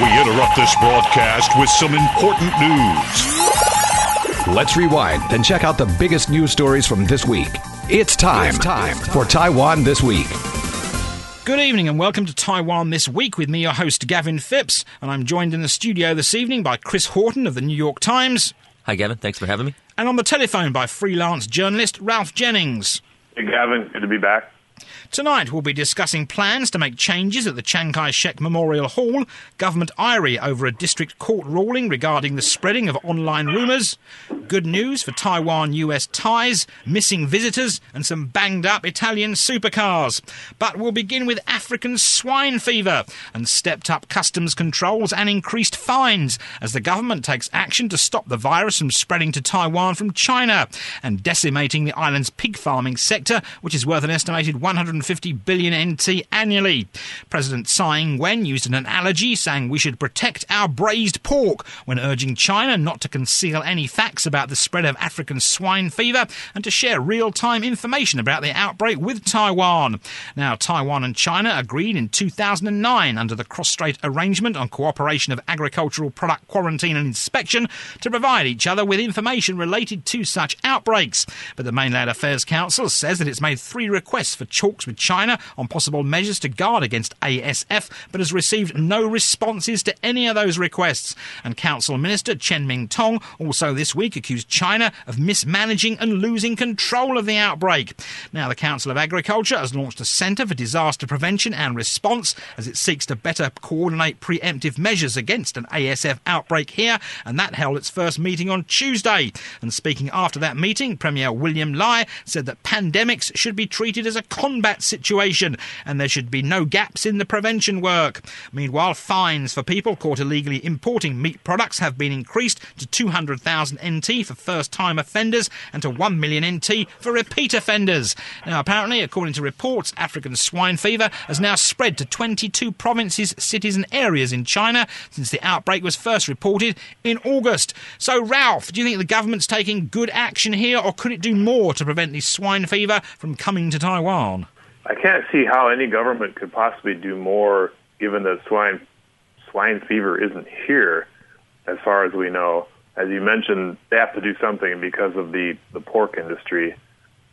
We interrupt this broadcast with some important news. Let's rewind and check out the biggest news stories from this week. It's time, it's time for Taiwan This Week. Good evening and welcome to Taiwan This Week with me, your host Gavin Phipps, and I'm joined in the studio this evening by Chris Horton of the New York Times. Hi, Gavin. Thanks for having me. And on the telephone by freelance journalist Ralph Jennings. Hey, Gavin. Good to be back. Tonight, we'll be discussing plans to make changes at the Chiang Kai shek Memorial Hall, government ire over a district court ruling regarding the spreading of online rumours, good news for Taiwan US ties, missing visitors, and some banged up Italian supercars. But we'll begin with African swine fever and stepped up customs controls and increased fines as the government takes action to stop the virus from spreading to Taiwan from China and decimating the island's pig farming sector, which is worth an estimated 100 150 billion NT annually. President Tsai Ing-wen used an analogy saying we should protect our braised pork when urging China not to conceal any facts about the spread of African swine fever and to share real-time information about the outbreak with Taiwan. Now, Taiwan and China agreed in 2009 under the Cross-Strait Arrangement on Cooperation of Agricultural Product Quarantine and Inspection to provide each other with information related to such outbreaks. But the Mainland Affairs Council says that it's made three requests for talks with China on possible measures to guard against ASF, but has received no responses to any of those requests. And Council Minister Chen Ming-tong also this week accused China of mismanaging and losing control of the outbreak. Now, the Council of Agriculture has launched a Centre for Disaster Prevention and Response as it seeks to better coordinate preemptive measures against an ASF outbreak here, and that held its first meeting on Tuesday. And speaking after that meeting, Premier William Lai said that pandemics should be treated as a combat situation, and there should be no gaps in the prevention work. Meanwhile, fines for people caught illegally importing meat products have been increased to 200,000 NT for first time offenders and to 1 million NT for repeat offenders. Now, apparently, according to reports, African swine fever has now spread to 22 provinces, cities, and areas in China since the outbreak was first reported in August. So, Ralph, do you think the government's taking good action here, or could it do more to prevent this swine fever from coming to Taiwan? I can't see how any government could possibly do more, given that swine swine fever isn't here, as far as we know. As you mentioned, they have to do something because of the the pork industry,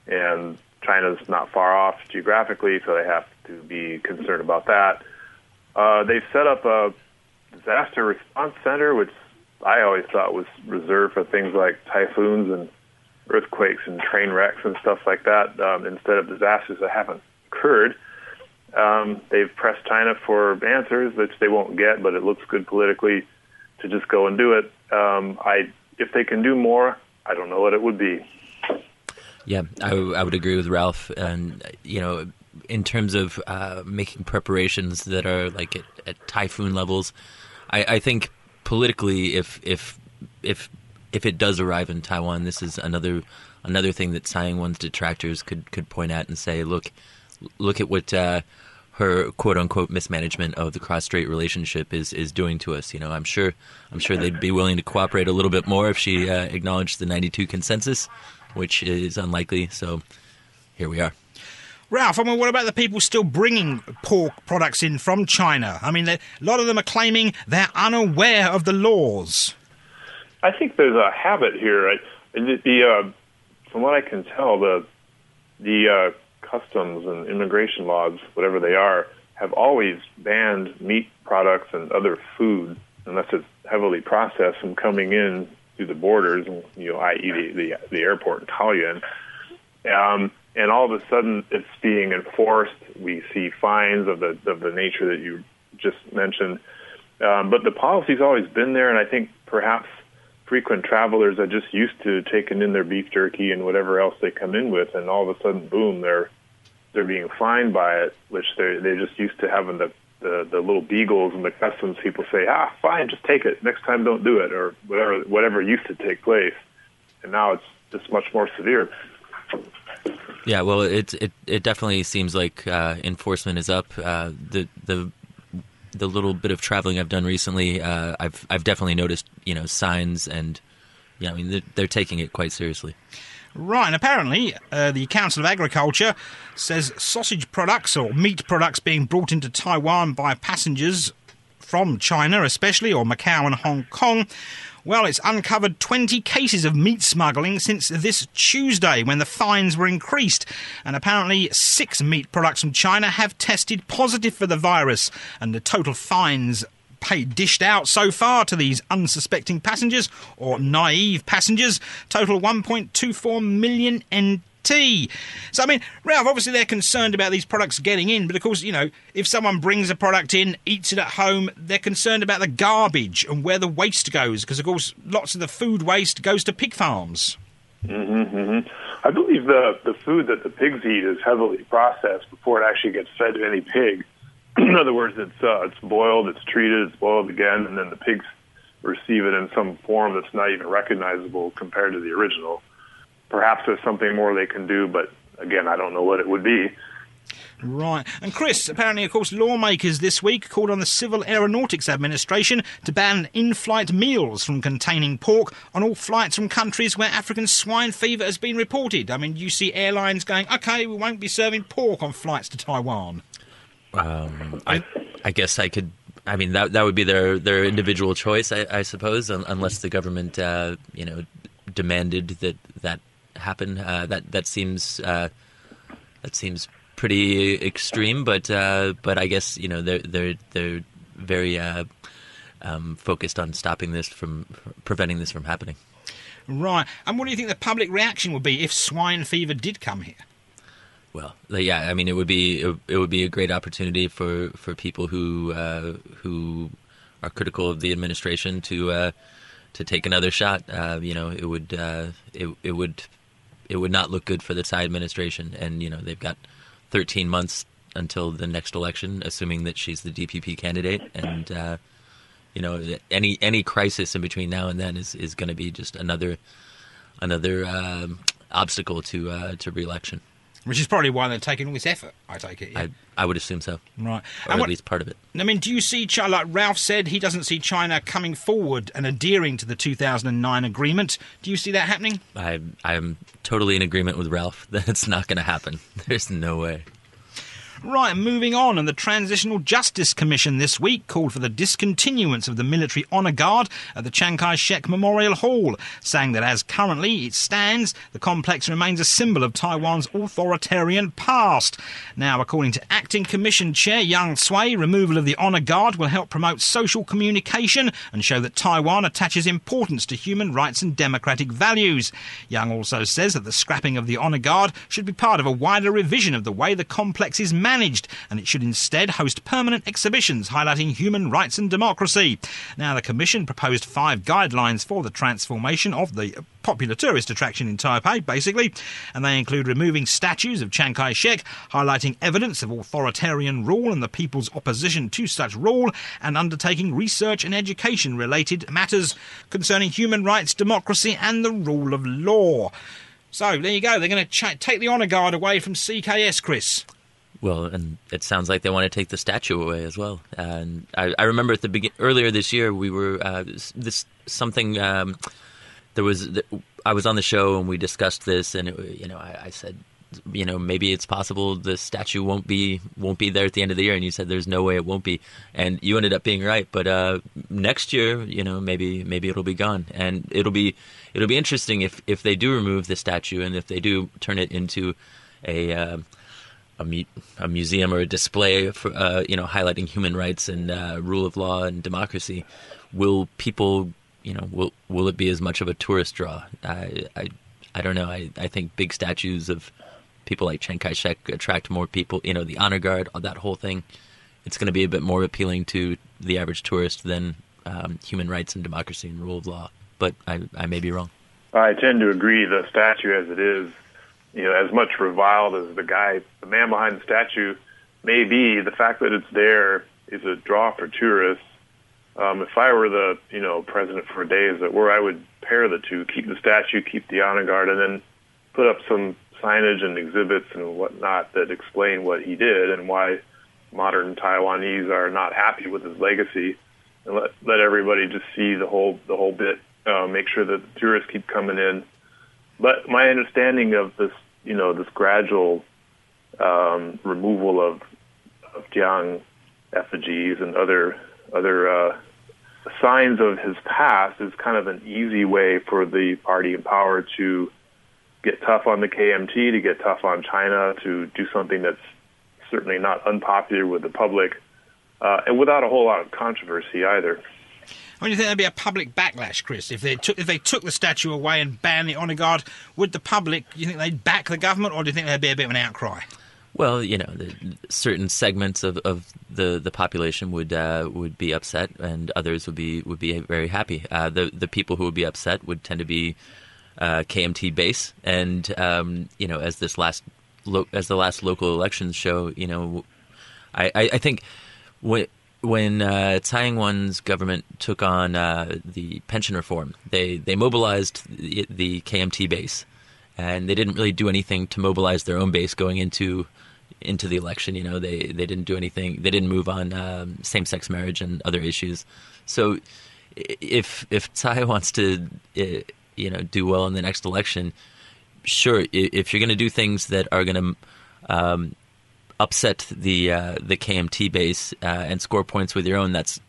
and China's not far off geographically, so they have to be concerned about that. Uh, they've set up a disaster response center, which I always thought was reserved for things like typhoons and earthquakes and train wrecks and stuff like that, um, instead of disasters that haven't occurred. Um, they've pressed China for answers, which they won't get, but it looks good politically to just go and do it. Um, I, if they can do more, I don't know what it would be. Yeah, I, I would agree with Ralph. And you know, in terms of uh, making preparations that are like at, at typhoon levels, I, I think politically, if if if if it does arrive in Taiwan, this is another another thing that Tsai Ing-wen's detractors could could point at and say, look look at what uh, her quote unquote mismanagement of the cross strait relationship is is doing to us. You know, I'm sure I'm sure they'd be willing to cooperate a little bit more if she uh, acknowledged the 92 consensus, which is unlikely. So here we are. Ralph, I mean, what about the people still bringing pork products in from China? I mean, a lot of them are claiming they're unaware of the laws. I think there's a habit here. The, the uh, from what I can tell, the the uh, customs and immigration laws, whatever they are, have always banned meat products and other food unless it's heavily processed from coming in through the borders, you know, i.e. the, the, the airport in Taoyuan. Um, and all of a sudden, it's being enforced. We see fines of the of the nature that you just mentioned. Um, but the policy's always been there, and I think perhaps frequent travelers are just used to taking in their beef jerky and whatever else they come in with, and all of a sudden, boom, they're they're being fined by it, which they're they're just used to having the the, the little beagles and the customs people say, ah, fine, just take it. Next time, don't do it, or whatever whatever used to take place, and now it's just much more severe. Yeah, well, it it it definitely seems like uh, enforcement is up. Uh, the the the little bit of traveling I've done recently, uh, I've I've definitely noticed you know signs and yeah, I mean they're, they're taking it quite seriously. Right, and apparently uh, the Council of Agriculture says sausage products or meat products being brought into Taiwan by passengers from China, especially, or Macau and Hong Kong. Well, it's uncovered 20 cases of meat smuggling since this Tuesday when the fines were increased. And apparently, six meat products from China have tested positive for the virus. And the total fines paid dished out so far to these unsuspecting passengers or naive passengers total 1.24 million NT. So, I mean, Ralph, obviously they're concerned about these products getting in, but of course, you know, if someone brings a product in, eats it at home, they're concerned about the garbage and where the waste goes, because of course, lots of the food waste goes to pig farms. Mm-hmm, mm-hmm. I believe the the food that the pigs eat is heavily processed before it actually gets fed to any pig. in other words, it's uh, it's boiled, it's treated, it's boiled again, and then the pigs receive it in some form that's not even recognizable compared to the original. Perhaps there's something more they can do, but again, I don't know what it would be. Right. And Chris, apparently, of course, lawmakers this week called on the Civil Aeronautics Administration to ban in flight meals from containing pork on all flights from countries where African swine fever has been reported. I mean, you see airlines going, okay, we won't be serving pork on flights to Taiwan. Um, I, I guess I could. I mean, that that would be their their individual choice, I, I suppose, unless the government, uh, you know, demanded that that happen. Uh, that that seems uh, that seems pretty extreme, but uh, but I guess you know they're they're they're very uh, um, focused on stopping this from preventing this from happening. Right. And what do you think the public reaction would be if swine fever did come here? Well, yeah, I mean, it would be it, would be a great opportunity for, for people who uh, who are critical of the administration to uh, to take another shot. Uh, you know, it would uh, it it would it would not look good for the Tsai administration, and you know they've got 13 months until the next election, assuming that she's the DPP candidate, and uh, you know any any crisis in between now and then is, is going to be just another another um, obstacle to uh, to reelection. Which is probably why they're taking all this effort, I take it. Yeah? I, I would assume so. Right. Or and at least part of it. I mean, do you see, China, like Ralph said, he doesn't see China coming forward and adhering to the 2009 agreement. Do you see that happening? I, I'm totally in agreement with Ralph that it's not going to happen. There's no way. Right, moving on, and the Transitional Justice Commission this week called for the discontinuance of the military honour guard at the Chiang Kai shek Memorial Hall, saying that as currently it stands, the complex remains a symbol of Taiwan's authoritarian past. Now, according to Acting Commission Chair Yang Tsui, removal of the honour guard will help promote social communication and show that Taiwan attaches importance to human rights and democratic values. Yang also says that the scrapping of the honour guard should be part of a wider revision of the way the complex is managed managed, and it should instead host permanent exhibitions highlighting human rights and democracy. Now, the Commission proposed five guidelines for the transformation of the popular tourist attraction in Taipei, basically, and they include removing statues of Chiang Kai shek, highlighting evidence of authoritarian rule and the people's opposition to such rule, and undertaking research and education related matters concerning human rights, democracy, and the rule of law. So there you go. They're going to ch- take the honour guard away from CKS, Chris. Well, and it sounds like they want to take the statue away as well. And I, I remember at the begin earlier this year, we were uh, this something. Um, there was I was on the show and we discussed this, and it, you know, I, I, said, you know, maybe it's possible the statue won't be won't be there at the end of the year, and you said there's no way it won't be, and you ended up being right. But uh, next year, you know, maybe maybe it'll be gone, and it'll be it'll be interesting if if they do remove the statue and if they do turn it into a uh, a, mu- a museum or a display for uh, you know highlighting human rights and uh, rule of law and democracy, will people you know will will it be as much of a tourist draw? I I, I don't know. I, I think big statues of people like Chiang Kai Shek attract more people. You know, the honor guard, that whole thing. It's going to be a bit more appealing to the average tourist than um, human rights and democracy and rule of law. But I, I may be wrong. I tend to agree. The statue, as it is, you know, as much reviled as the guy, the man behind the statue may be, the fact that it's there is a draw for tourists. Um, if I were the, you know, president for a day, is that where I would pair the two, keep the statue, keep the honor guard, and then put up some signage and exhibits and whatnot that explain what he did and why modern Taiwanese are not happy with his legacy, and let let everybody just see the whole the whole bit. Uh, make sure that the tourists keep coming in but my understanding of this, you know, this gradual um, removal of, of Chiang effigies and other other uh, signs of his past is kind of an easy way for the party in power to get tough on the KMT, to get tough on China, to do something that's certainly not unpopular with the public, uh, and without a whole lot of controversy either. Do you think there'd be a public backlash, Chris? If they took if they took the statue away and banned the honour guard, would the public? You think they'd back the government, or do you think there'd be a bit of an outcry? Well, you know, the, certain segments of, of the, the population would uh, would be upset, and others would be would be very happy. Uh, the the people who would be upset would tend to be uh, KMT base, and um, you know, as this last lo- as the last local elections show, you know, I, I, I think when when uh, Tsai Ing-wen's government took on uh, the pension reform, they they mobilized the, the, KMT base, and they didn't really do anything to mobilize their own base going into into the election. You know, they they didn't do anything. They didn't move on um, same sex marriage and other issues. So, if if Tsai wants to, you know, do well in the next election, sure. If you're going to do things that are going to um, upset the uh, the KMT base uh, and score points with your own, that's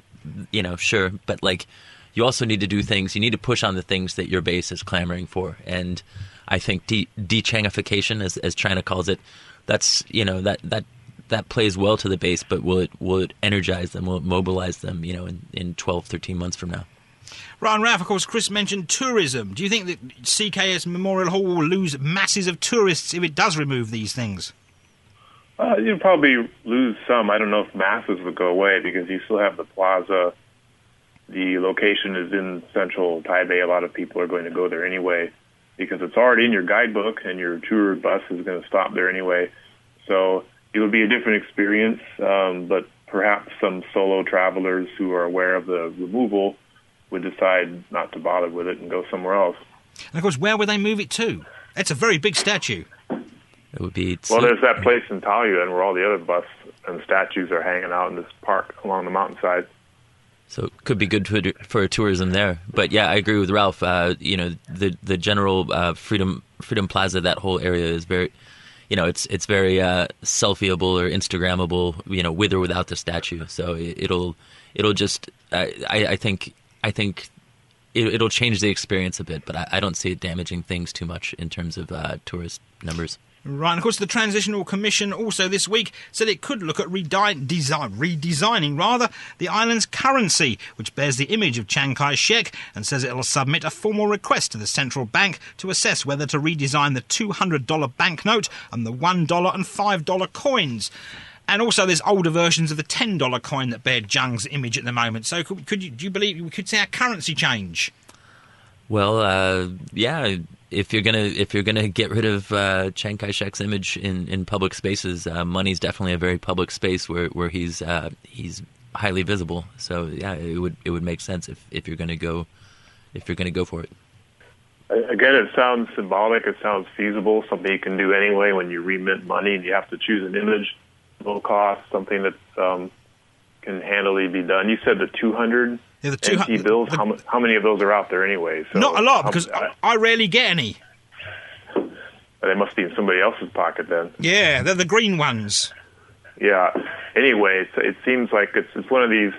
you know sure. But like you also need to do things. You need to push on the things that your base is clamoring for. And I think de- changification as as China calls it, that's you know that that that plays well to the base. But will it will it energize them? Will it mobilize them? You know, in, in 12, 13 months from now. Ryan Ralph, of course, Chris mentioned tourism. Do you think that CKS Memorial Hall will lose masses of tourists if it does remove these things? Uh, you'd probably lose some. I don't know if masses would go away because you still have the plaza. The location is in central Taipei. A lot of people are going to go there anyway because it's already in your guidebook and your tour bus is going to stop there anyway. So it would be a different experience, um, but perhaps some solo travelers who are aware of the removal would decide not to bother with it and go somewhere else. And of course, where would they move it to? It's a very big statue. It would be. Well, there's that place in Taoyuan where all the other busts and statues are hanging out in this park along the mountainside. So it could be good for, for tourism there. But yeah, I agree with Ralph. Uh, you know, the the general uh, Freedom Freedom Plaza, that whole area is very, you know, it's it's very uh, selfieable or Instagrammable. You know, with or without the statue. So it, will it'll just. I I think I think it, will change the experience a bit, but I, I, don't see it damaging things too much in terms of uh, tourist numbers. Right, and of course, the Transitional Commission also this week said it could look at redesign, redesigning rather the island's currency, which bears the image of Chiang Kai-shek, and says it'll submit a formal request to the central bank to assess whether to redesign the $200 banknote and the $1 and $5 coins. And also, there's older versions of the $10 coin that bear Chiang's image at the moment. So, could, could you, do you believe we could see our currency change? Well, uh, yeah if you're gonna if you're gonna get rid of uh, Chiang Kai-shek's image in, in public spaces, uh, money's definitely a very public space where where he's uh, he's highly visible. So yeah, it would it would make sense if, if you're gonna go if you're gonna go for it. Again, it sounds symbolic. It sounds feasible. Something you can do anyway when you remit money and you have to choose an image, low cost, something that um, can handily be done. You said the 200 yeah, the two, NT bills. The, how, how, many of those are out there anyway? So not a lot because I, I rarely get any. Uh, they must be in somebody else's pocket then. Yeah, they're the green ones. Yeah. Anyway, it seems like it's it's one of these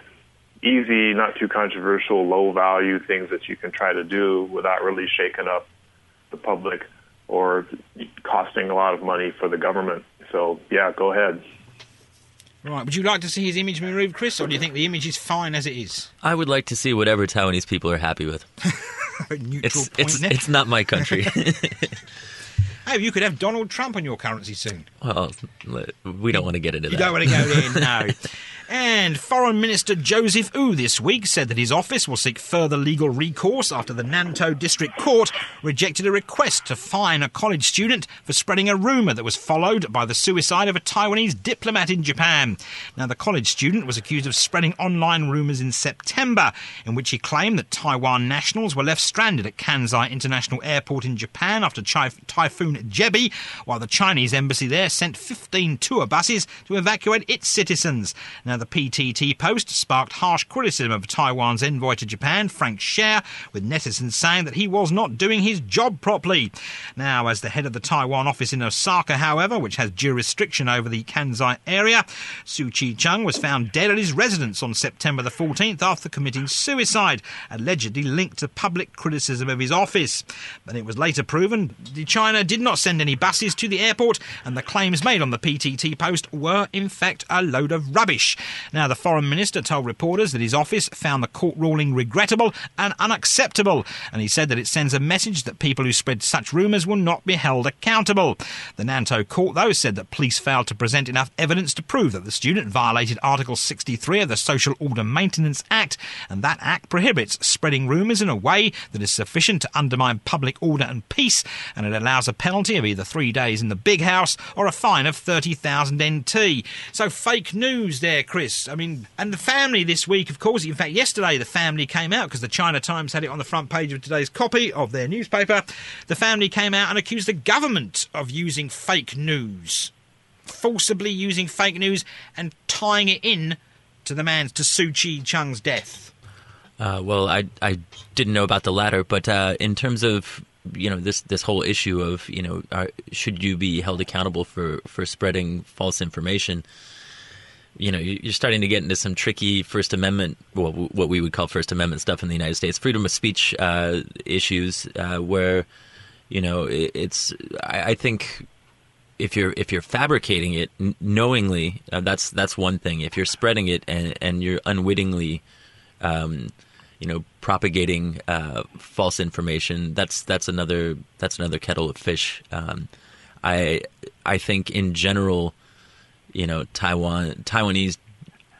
easy, not too controversial, low value things that you can try to do without really shaking up the public or costing a lot of money for the government. So yeah, go ahead. Right. Would you like to see his image removed, Chris, or do you think the image is fine as it is? I would like to see whatever Taiwanese people are happy with. Neutral it's, point it's, it's not my country. hey, you could have Donald Trump on your currency soon. Well, we don't want to get into you that. You don't want to go there, no. And Foreign Minister Joseph Wu this week said that his office will seek further legal recourse after the Nantou District Court rejected a request to fine a college student for spreading a rumour that was followed by the suicide of a Taiwanese diplomat in Japan. Now, the college student was accused of spreading online rumours in September, in which he claimed that Taiwan nationals were left stranded at Kansai International Airport in Japan after Typhoon Jebi, while the Chinese embassy there sent 15 tour buses to evacuate its citizens. Now, the PTT post sparked harsh criticism of Taiwan's envoy to Japan, Frank Hsieh, with netizens saying that he was not doing his job properly. Now, as the head of the Taiwan office in Osaka, however, which has jurisdiction over the Kansai area, Su Chi Chung was found dead at his residence on September the 14th after committing suicide, allegedly linked to public criticism of his office. But it was later proven China did not send any buses to the airport, and the claims made on the PTT post were, in fact, a load of rubbish. Now, the foreign minister told reporters that his office found the court ruling regrettable and unacceptable, and he said that it sends a message that people who spread such rumours will not be held accountable. The Nantou court, though, said that police failed to present enough evidence to prove that the student violated Article 63 of the Social Order Maintenance Act, and that act prohibits spreading rumours in a way that is sufficient to undermine public order and peace, and it allows a penalty of either three days in the big house or a fine of 30,000 NT. So fake news there, Chris. I mean, and the family this week, of course, in fact, yesterday the family came out because the China Times had it on the front page of today's copy of their newspaper. The family came out and accused the government of using fake news, forcibly using fake news and tying it in to the man, to Su Chi Chung's death. Uh, well, I I didn't know about the latter, but uh, in terms of you know this this whole issue of you know are, should you be held accountable for for spreading false information? You know, you're starting to get into some tricky First Amendment, well, what we would call First Amendment stuff in the United States, freedom of speech uh, issues, uh, where you know it's. I, I think if you're if you're fabricating it knowingly, uh, that's that's one thing. If you're spreading it and and you're unwittingly, um, you know, propagating uh, false information, that's that's another that's another kettle of fish. Um, I I think in general, you know, Taiwan Taiwanese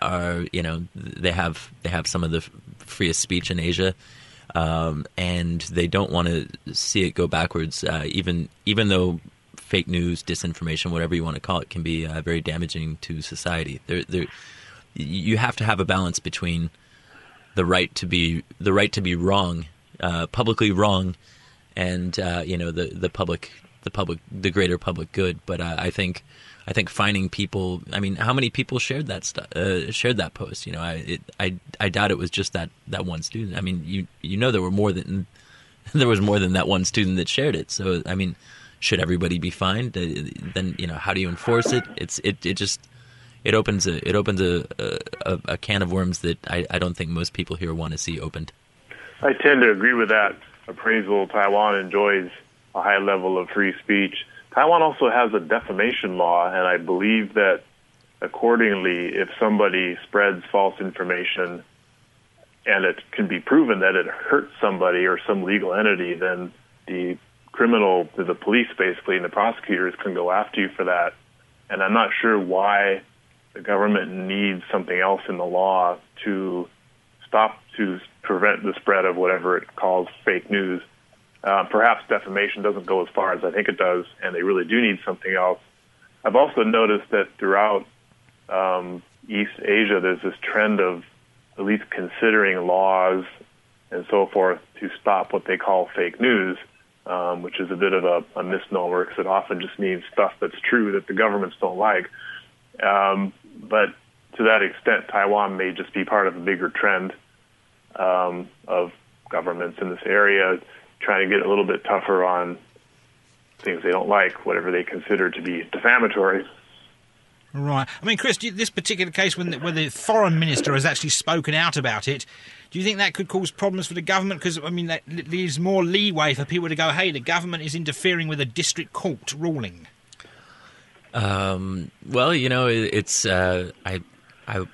are you know they have they have some of the freest speech in Asia. Um, and they don't want to see it go backwards. Uh, even even though fake news, disinformation, whatever you want to call it, can be uh, very damaging to society. There, there, you have to have a balance between the right to be the right to be wrong, uh, publicly wrong, and uh, you know the the public the public the greater public good. But I think I think finding people. I mean, how many people shared that stu- uh, shared that post? You know, I, it, I I doubt it was just that that one student. I mean, you you know there were more than there was more than that one student that shared it. So I mean should everybody be fined? Then you know how do you enforce it? It's it, it just it opens a it opens a, a, a can of worms that I, I don't think most people here want to see opened. I tend to agree with that appraisal. Taiwan enjoys a high level of free speech. Taiwan also has a defamation law, and I believe that accordingly, if somebody spreads false information and it can be proven that it hurts somebody or some legal entity, then the criminal, the police basically, and the prosecutors can go after you for that. And I'm not sure why the government needs something else in the law to stop to prevent the spread of whatever it calls fake news. Uh, perhaps defamation doesn't go as far as I think it does, and they really do need something else. I've also noticed that throughout um, East Asia, there's this trend of at least considering laws and so forth to stop what they call fake news um, which is a bit of a, a misnomer because it often just means stuff that's true that the governments don't like. Um, but to that extent, Taiwan may just be part of a bigger trend um, of governments in this area trying to get a little bit tougher on things they don't like, whatever they consider to be defamatory. Right. I mean, Chris, this particular case, when the, when the foreign minister has actually spoken out about it, do you think that could cause problems for the government? Because, I mean, that leaves more leeway for people to go, hey, the government is interfering with a district court ruling. Um, well, you know, it's, uh, I, I,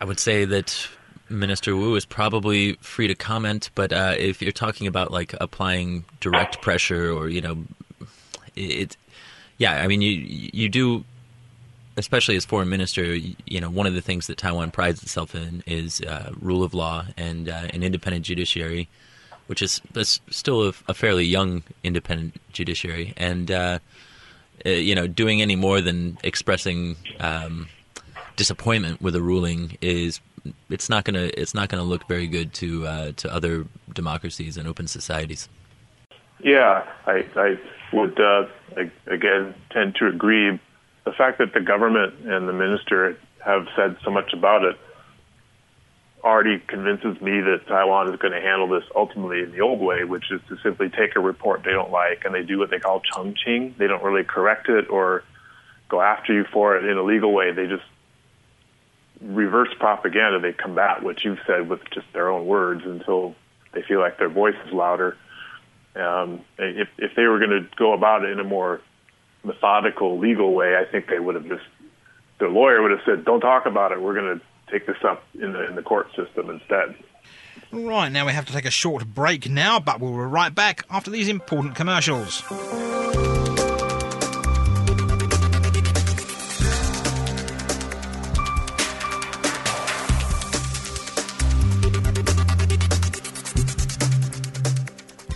I would say that Minister Wu is probably free to comment, but uh, if you're talking about like applying direct pressure or, you know, it, yeah, I mean, you, you do especially as foreign minister, you know, one of the things that Taiwan prides itself in is uh, rule of law and uh, an independent judiciary, which is still a, a, fairly young independent judiciary, and uh, uh, you know, doing any more than expressing um, disappointment with a ruling is it's not gonna it's not gonna look very good to uh, to other democracies and open societies. Yeah, I, I would uh, again tend to agree the fact that the government and the minister have said so much about it already convinces me that Taiwan is going to handle this ultimately in the old way, which is to simply take a report they don't like and they do what they call chengqing. They don't really correct it or go after you for it in a legal way. They just reverse propaganda. They combat what you've said with just their own words until they feel like their voice is louder. Um, if if they were going to go about it in a more methodical, legal way, I think they would have just the lawyer would have said, "Don't talk about it. We're going to take this up in the in the court system instead." Right, now we have to take a short break now, but we'll be right back after these important commercials.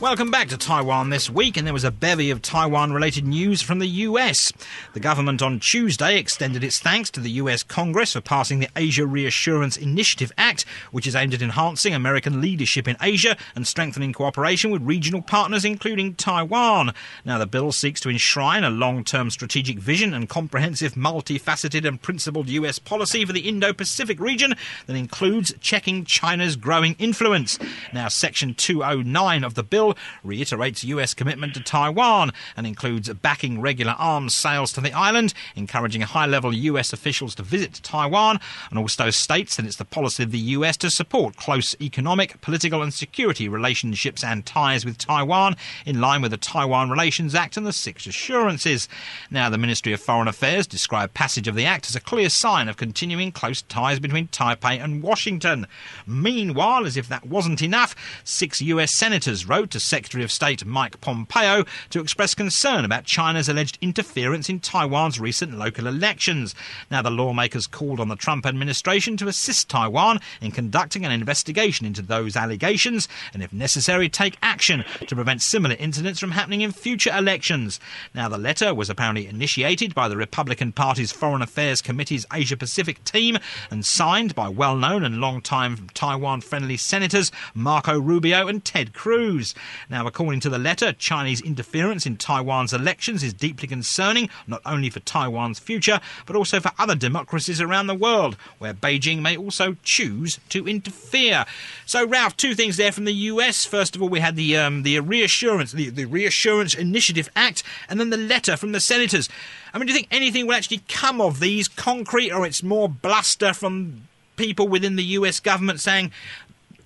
Welcome back to Taiwan this week, and there was a bevy of Taiwan related news from the US. The government on Tuesday extended its thanks to the US Congress for passing the Asia Reassurance Initiative Act, which is aimed at enhancing American leadership in Asia and strengthening cooperation with regional partners, including Taiwan. Now, the bill seeks to enshrine a long term strategic vision and comprehensive, multifaceted, and principled US policy for the Indo Pacific region that includes checking China's growing influence. Now, Section 209 of the bill reiterates US commitment to Taiwan and includes backing regular arms sales to the island, encouraging high level US officials to visit Taiwan, and also states that it's the policy of the US to support close economic, political, and security relationships and ties with Taiwan in line with the Taiwan Relations Act and the Six Assurances. Now, the Ministry of Foreign Affairs described passage of the act as a clear sign of continuing close ties between Taipei and Washington. Meanwhile, as if that wasn't enough, six US senators wrote to Secretary of State Mike Pompeo to express concern about China's alleged interference in Taiwan's recent local elections. Now, the lawmakers called on the Trump administration to assist Taiwan in conducting an investigation into those allegations and, if necessary, take action to prevent similar incidents from happening in future elections. Now, the letter was apparently initiated by the Republican Party's Foreign Affairs Committee's Asia Pacific team and signed by well known and long-time Taiwan friendly senators Marco Rubio and Ted Cruz. Now, according to the letter, Chinese interference in Taiwan's elections is deeply concerning, not only for Taiwan's future, but also for other democracies around the world, where Beijing may also choose to interfere. So, Ralph, two things there from the US. First of all, we had the um, the reassurance, the, the Reassurance Initiative Act, and then the letter from the senators. I mean, do you think anything will actually come of these concrete, or it's more bluster from people within the US government saying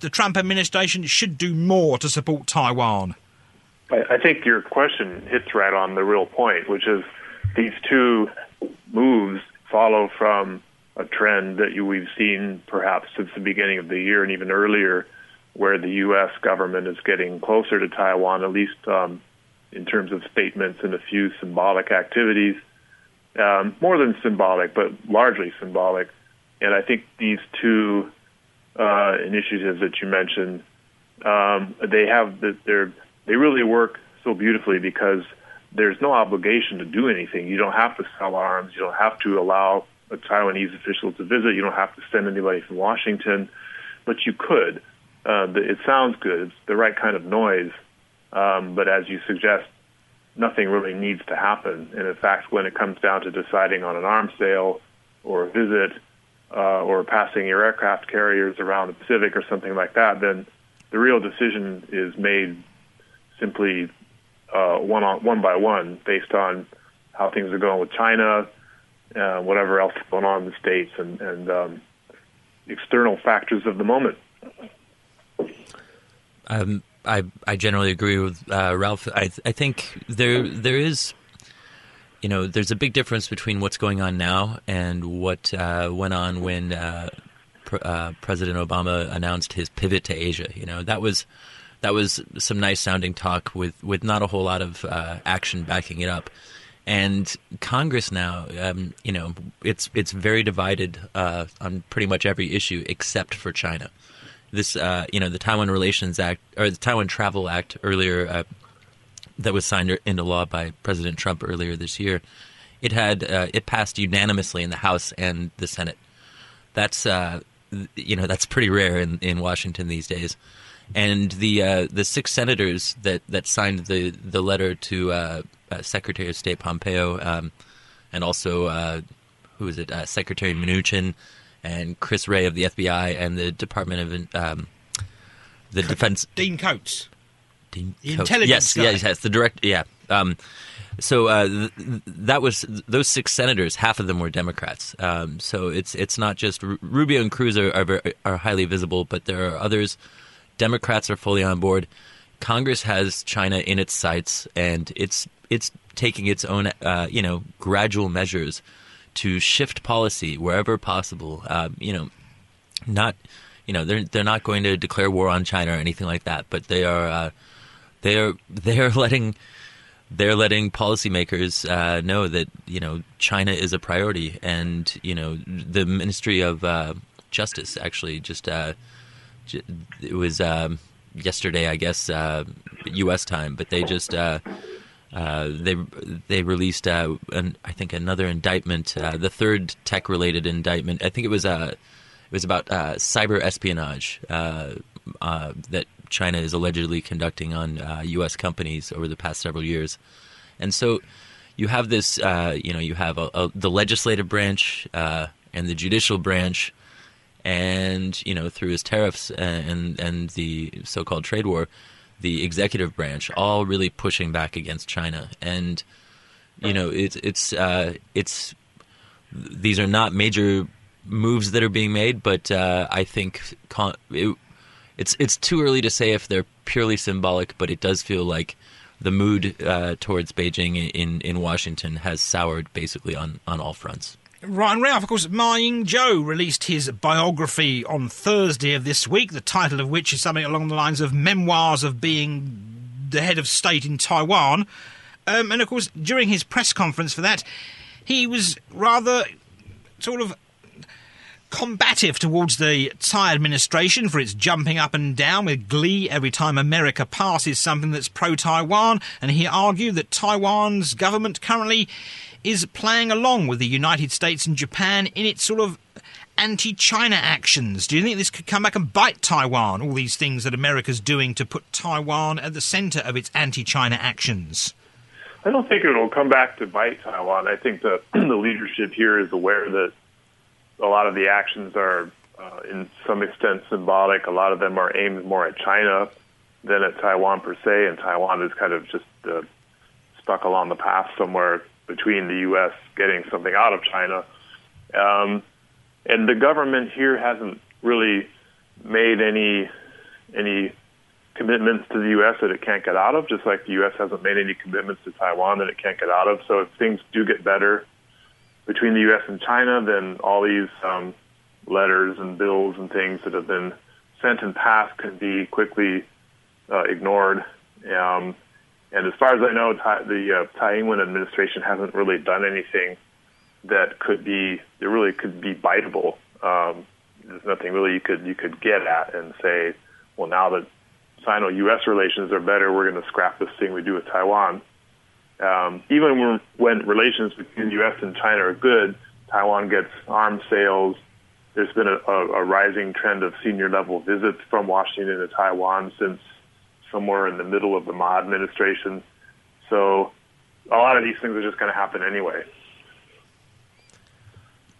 the Trump administration should do more to support Taiwan? I think your question hits right on the real point, which is these two moves follow from a trend that you, we've seen perhaps since the beginning of the year and even earlier, where the U.S. government is getting closer to Taiwan, at least um, in terms of statements and a few symbolic activities. Um, more than symbolic, but largely symbolic. And I think these two uh, initiatives that you mentioned, um, they have the, they're they really work so beautifully because there's no obligation to do anything. You don't have to sell arms. You don't have to allow a Taiwanese official to visit. You don't have to send anybody from Washington, but you could. Uh, it sounds good. It's the right kind of noise. Um, but as you suggest, nothing really needs to happen. And in fact, when it comes down to deciding on an arms sale or a visit uh, or passing your aircraft carriers around the Pacific or something like that, then the real decision is made simply uh, one on one by one based on how things are going with China, uh, whatever else is going on in the states, and, and um, external factors of the moment. Um, I I generally agree with uh, Ralph. I I think there there is, you know, there's a big difference between what's going on now and what uh, went on when uh, uh, President Obama announced his pivot to Asia. You know, that was that was some nice sounding talk with with not a whole lot of uh, action backing it up. And Congress now, um, you know, it's it's very divided uh, on pretty much every issue except for China this, uh, you know, the Taiwan Relations Act or the Taiwan Travel Act earlier that was signed into law by President Trump earlier this year. It had uh, it passed unanimously in the House and the Senate. That's uh, you know that's pretty rare in, in Washington these days. And the uh, the six senators that, that signed the the letter to uh, Secretary of State Pompeo um, and also who is it? Uh, Secretary Mnuchin and Chris Wray of the FBI and the Department of um, the Defense. Dean Coats. Intelligence Yes, guy. yes, yes. The direct. Yeah. Um, so uh, th- th- that was those six senators. Half of them were Democrats. Um, so it's it's not just Ru- Rubio and Cruz are, are are highly visible, but there are others. Democrats are fully on board. Congress has China in its sights, and it's it's taking its own uh, you know gradual measures to shift policy wherever possible. Uh, you know, not you know they're they're not going to declare war on China or anything like that, but they are uh, they are they are letting they're letting policymakers uh, know that you know China is a priority, and you know the Ministry of uh, Justice actually just uh, j- it was um, yesterday, I guess, uh, U.S. time, but they just. Uh, uh, they they released uh, an, I think another indictment, uh, the third tech related indictment. I think it was uh, it was about uh, cyber espionage uh, uh, that China is allegedly conducting on uh, U.S. companies over the past several years, and so you have this. Uh, you know, you have a, a, the legislative branch uh, and the judicial branch, and you know through his tariffs and and the so-called trade war, the executive branch all really pushing back against China, and you know it's it's uh, it's these are not major moves that are being made, but uh, I think con- it, it's it's too early to say if they're purely symbolic, but it does feel like the mood uh, towards Beijing in in Washington has soured basically on on all fronts. And Ralph, of course, Ma Ying-jeou released his biography on Thursday of this week, the title of which is something along the lines of Memoirs of Being the Head of State in Taiwan. Um, and, of course, during his press conference for that, he was rather sort of combative towards the Tsai administration for its jumping up and down with glee every time America passes something that's pro Taiwan, and he argued that Taiwan's government currently is playing along with the United States and Japan in its sort of anti China actions. Do you think this could come back and bite Taiwan? All these things that America's doing to put Taiwan at the centre of its anti China actions? I don't think it'll come back to bite Taiwan. I think the the leadership here is aware that a lot of the actions are, uh, in some extent, symbolic. A lot of them are aimed more at China than at Taiwan per se, and Taiwan is kind of just uh, stuck along the path somewhere between the U.S. getting something out of China. Um, and the government here hasn't really made any any commitments to the U.S. that it can't get out of, just like the U.S. hasn't made any commitments to Taiwan that it can't get out of. So if things do get better between the U.S. and China, then all these um, letters and bills and things that have been sent and passed can be quickly uh, ignored. Um, and as far as I know, the uh, Tsai Ing-wen administration hasn't really done anything that could be that really could be biteable. Um, there's nothing really you could you could get at and say, well, now that Sino-U.S. relations are better, we're going to scrap this thing we do with Taiwan. Um, even when, when relations between the U.S. and China are good, Taiwan gets arms sales. There's been a, a, a rising trend of senior level visits from Washington to Taiwan since somewhere in the middle of the Ma administration. So a lot of these things are just going to happen anyway.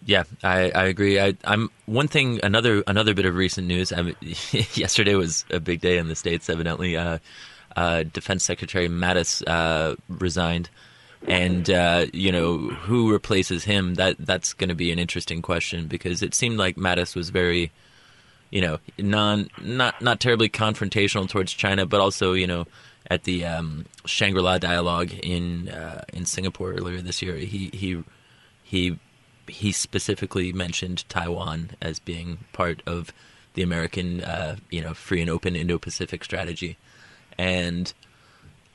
Yeah, I, I agree. I, I'm one thing. Another another bit of recent news. I mean, yesterday was a big day in the states. Evidently, uh, uh, Defense Secretary Mattis uh, resigned, and uh, you know who replaces him. That that's going to be an interesting question because it seemed like Mattis was very, you know, non not not terribly confrontational towards China, but also you know at the um, Shangri La dialogue in uh, in Singapore earlier this year, he he he he specifically mentioned Taiwan as being part of the American, uh, you know, free and open Indo-Pacific strategy, and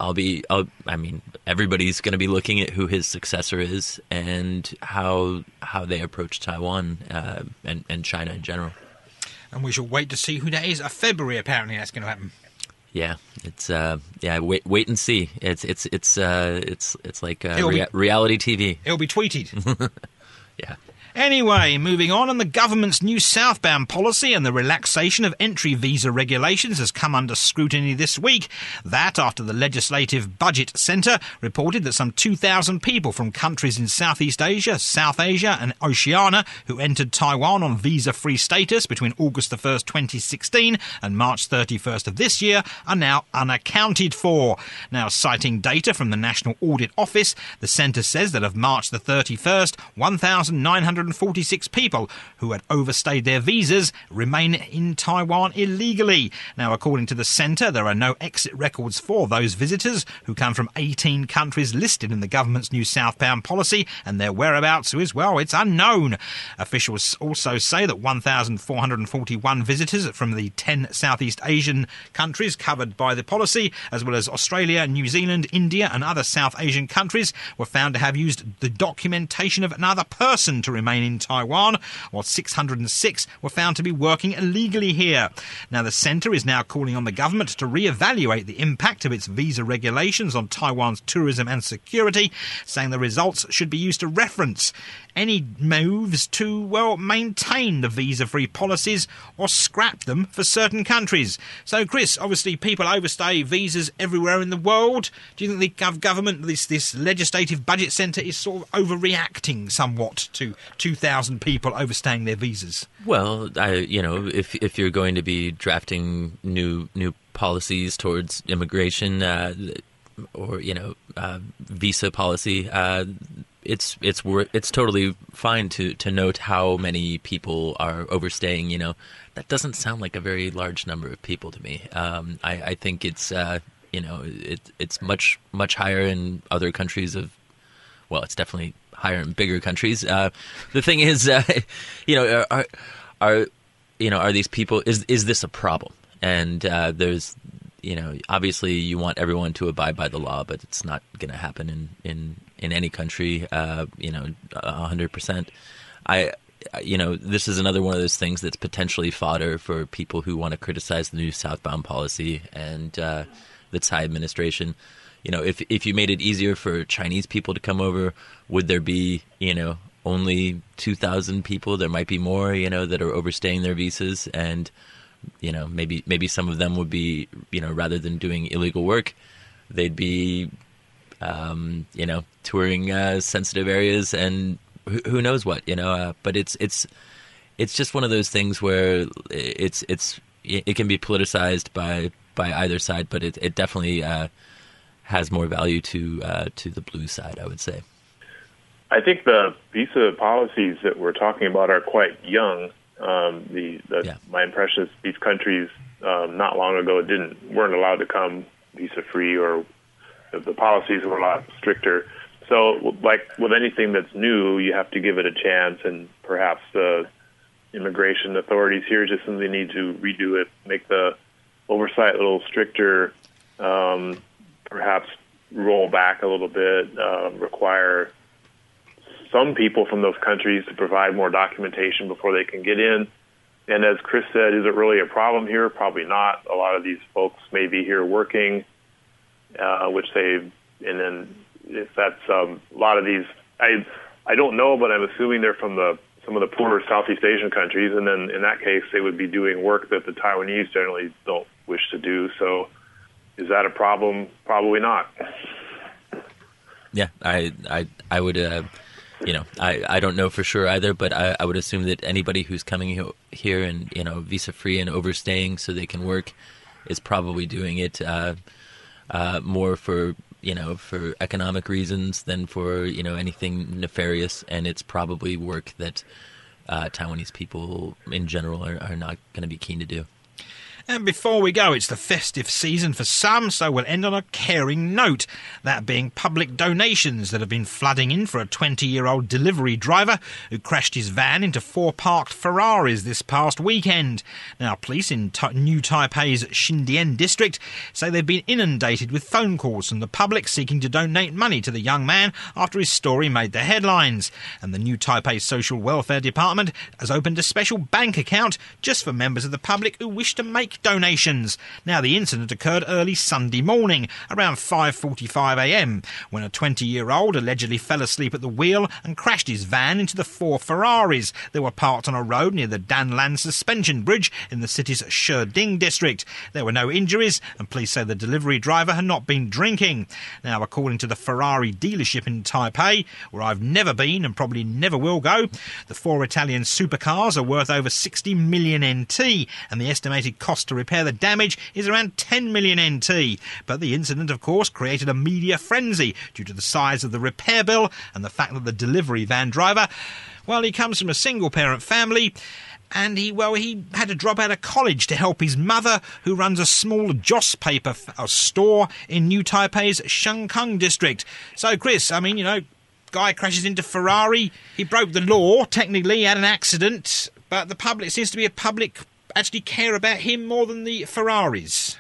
I'll be, I'll, I mean, everybody's going to be looking at who his successor is and how how they approach Taiwan uh, and and China in general. And we shall wait to see who that is. A February, apparently, that's going to happen. Yeah, it's uh, yeah, wait, wait and see. It's it's it's uh, it's it's like uh, It'll be- reality TV. It'll be tweeted. Yeah. Anyway, moving on, and the government's new southbound policy and the relaxation of entry visa regulations has come under scrutiny this week. That after the Legislative Budget Centre reported that some 2,000 people from countries in Southeast Asia, South Asia, and Oceania who entered Taiwan on visa free status between August the 1st, 2016 and March 31st of this year are now unaccounted for. Now, citing data from the National Audit Office, the Centre says that of March the 31st, 1,946 people who had overstayed their visas remain in Taiwan illegally. Now, according to the Centre, there are no exit records for those visitors who come from 18 countries listed in the government's new southbound policy, and their whereabouts is, well, it's unknown. Officials also say that 1,441 visitors from the 10 Southeast Asian countries covered by the policy, as well as Australia, New Zealand, India, and other South Asian countries, were found to have used the documentation of another person to remain in Taiwan, while 606 were found to be working illegally here. Now, the centre is now calling on the government to re-evaluate the impact of its visa regulations on Taiwan's tourism and security, saying the results should be used to reference any moves to, well, maintain the visa free policies or scrap them for certain countries. So, Chris, obviously people overstay visas everywhere in the world. Do you think the government, this, this legislative budget centre, is sort of overreacting somewhat to 2,000 people overstaying their visas? Well, I, you know, if, if you're going to be drafting new, new policies towards immigration, uh, or you know, uh, visa policy, uh, it's it's it's totally fine to to note how many people are overstaying. You know, that doesn't sound like a very large number of people to me. Um, I, I, think it's uh, you know it, it's much much higher in other countries of well, it's definitely higher and bigger countries. Uh, the thing is, uh, you know, are, are you know are these people is is this a problem? And uh, there's you know obviously you want everyone to abide by the law, but it's not going to happen in in in any country, uh, you know, hundred percent. I, you know, this is another one of those things that's potentially fodder for people who want to criticize the new southbound policy and uh, the Tsai administration. You know, if if you made it easier for Chinese people to come over, would there be, you know, only two thousand people? There might be more, you know, that are overstaying their visas, and you know, maybe maybe some of them would be, you know, rather than doing illegal work, they'd be um, you know, touring uh, sensitive areas and who, who, knows what, you know. Uh, but it's it's it's just one of those things where it's it's it can be politicized by by either side, but it it definitely uh, has more value to uh, to the blue side, I would say. I think the visa policies that we're talking about are quite young. Um, the, the yeah. my impression is these countries um, not long ago didn't weren't allowed to come visa free or the policies were a lot stricter. So, like with anything that's new, you have to give it a chance, and perhaps the immigration authorities here just simply need to redo it, make the oversight a little stricter, um, perhaps roll back a little bit, uh, require some people from those countries to provide more documentation before they can get in. And as Chris said, is it really a problem here? Probably not. A lot of these folks may be here working uh, which they and then if that's um, a lot of these I I don't know, but I'm assuming they're from the some of the poorer Southeast Asian countries, and then in that case they would be doing work that the Taiwanese generally don't wish to do. So is that a problem? Probably not. Yeah, I I I would. Uh, you know, I, I don't know for sure either, but I, I would assume that anybody who's coming here and you know visa free and overstaying so they can work is probably doing it uh, uh, more for you know for economic reasons than for you know anything nefarious, and it's probably work that uh, Taiwanese people in general are, are not going to be keen to do. And before we go, it's the festive season for some, so we'll end on a caring note. That being public donations that have been flooding in for a 20 year old delivery driver who crashed his van into four parked Ferraris this past weekend. Now, police in New Taipei's Xindian district say they've been inundated with phone calls from the public seeking to donate money to the young man after his story made the headlines. And the New Taipei Social Welfare Department has opened a special bank account just for members of the public who wish to make donations. Now, the incident occurred early Sunday morning, around 5.45am, when a 20-year-old allegedly fell asleep at the wheel and crashed his van into the four Ferraris that were parked on a road near the Danlan suspension bridge in the city's Shiding district. There were no injuries, and police say the delivery driver had not been drinking. Now, according to the Ferrari dealership in Taipei, where I've never been and probably never will go, the four Italian supercars are worth over 60 million NT, and the estimated cost to repair the damage is around 10 million NT. But the incident, of course, created a media frenzy due to the size of the repair bill and the fact that the delivery van driver, well, he comes from a single parent family and he well he had to drop out of college to help his mother who runs a small joss paper f- store in new taipei's Shenkeng district so chris i mean you know guy crashes into ferrari he broke the law technically had an accident but the public seems to be a public actually care about him more than the ferraris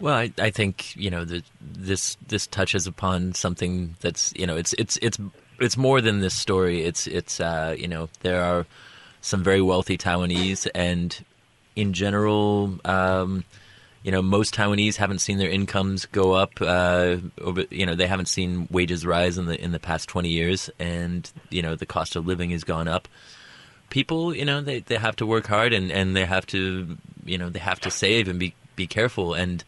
well, I, I think you know the, this this touches upon something that's you know it's it's it's it's more than this story. It's it's uh, you know there are some very wealthy Taiwanese, and in general, um, you know, most Taiwanese haven't seen their incomes go up. Uh, over, you know, they haven't seen wages rise in the in the past twenty years, and you know, the cost of living has gone up. People, you know, they, they have to work hard and, and they have to, you know, they have to save and be be careful. And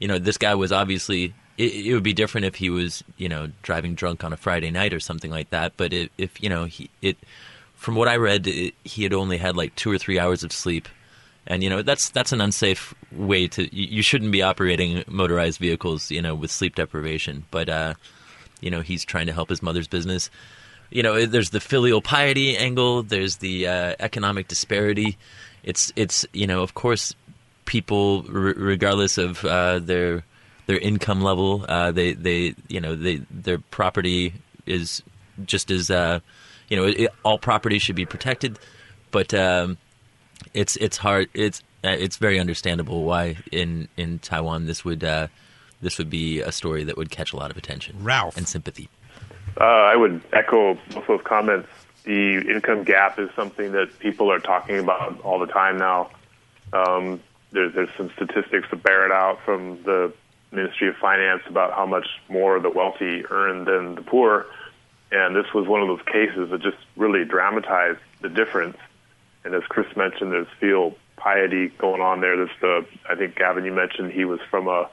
you know, this guy was obviously. It, it would be different if he was, you know, driving drunk on a Friday night or something like that. But if, you know, he it from what I read, it, he had only had like two or three hours of sleep, and you know that's that's an unsafe way to. You, you shouldn't be operating motorized vehicles, you know, with sleep deprivation. But uh, you know, he's trying to help his mother's business. You know, there's the filial piety angle. There's the uh, economic disparity. It's it's you know, of course, people r- regardless of uh, their their income level, uh, they they you know they their property is just as uh, you know, it, all property should be protected, but um, it's it's hard. It's uh, it's very understandable why in in Taiwan this would uh, this would be a story that would catch a lot of attention, Ralph. and sympathy. Uh, I would echo both those comments. The income gap is something that people are talking about all the time now. Um, there's, there's some statistics to bear it out from the Ministry of Finance about how much more the wealthy earn than the poor. And this was one of those cases that just really dramatized the difference. And as Chris mentioned, there's filial piety going on there. There's the, I think Gavin, you mentioned he was from a,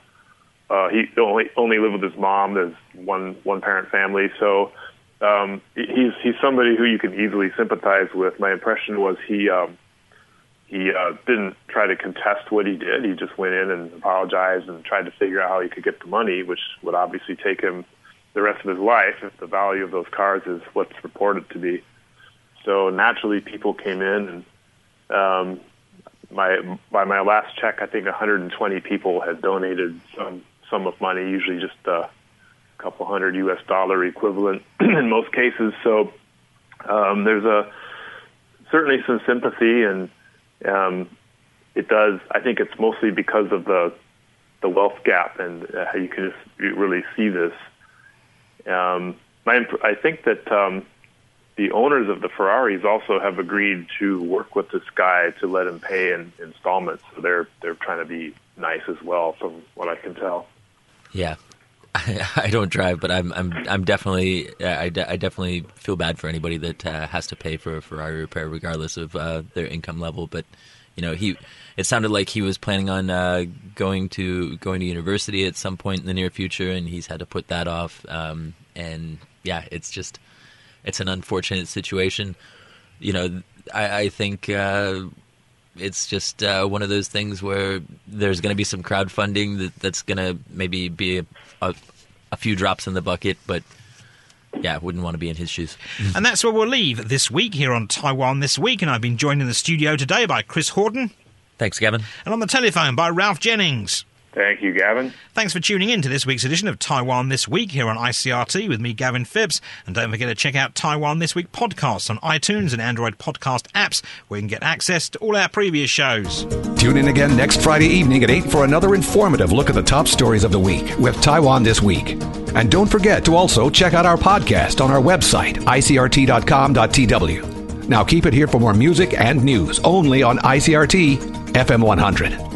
uh, he only only lived with his mom. There's one one parent family, so um, he's he's somebody who you can easily sympathize with. My impression was he um, he uh, didn't try to contest what he did. He just went in and apologized and tried to figure out how he could get the money, which would obviously take him the rest of his life if the value of those cars is what's reported to be. So naturally, people came in, and um, my by my last check, I think 120 people had donated some sum of money, usually just a couple hundred U.S. dollar equivalent in most cases. So um, there's a certainly some sympathy, and um, it does. I think it's mostly because of the the wealth gap, and uh, you can just really see this um, my, I think that um, the owners of the Ferraris also have agreed to work with this guy to let him pay in installments. So they're they're trying to be nice as well, from what I can tell. Yeah, I, don't drive, but I'm I'm I'm definitely I, de- I definitely feel bad for anybody that uh, has to pay for a Ferrari repair, regardless of uh, their income level. But you know, he it sounded like he was planning on uh, going to going to university at some point in the near future, and he's had to put that off. Um, and yeah, it's just it's an unfortunate situation. You know, I, I think uh, it's just uh, one of those things where there's going to be some crowdfunding that, that's going to maybe be a, a, a few drops in the bucket, but yeah, wouldn't want to be in his shoes. and that's where we'll leave this week here on Taiwan This Week. And I've been joined in the studio today by Chris Horton. Thanks, Gavin. And on the telephone by Ralph Jennings. Thank you, Gavin. Thanks for tuning in to this week's edition of Taiwan This Week here on ICRT with me, Gavin Phipps. And don't forget to check out Taiwan This Week podcasts on iTunes and Android podcast apps where you can get access to all our previous shows. Tune in again next Friday evening at 8 for another informative look at the top stories of the week with Taiwan This Week. And don't forget to also check out our podcast on our website, icrt.com.tw. Now keep it here for more music and news only on ICRT FM 100.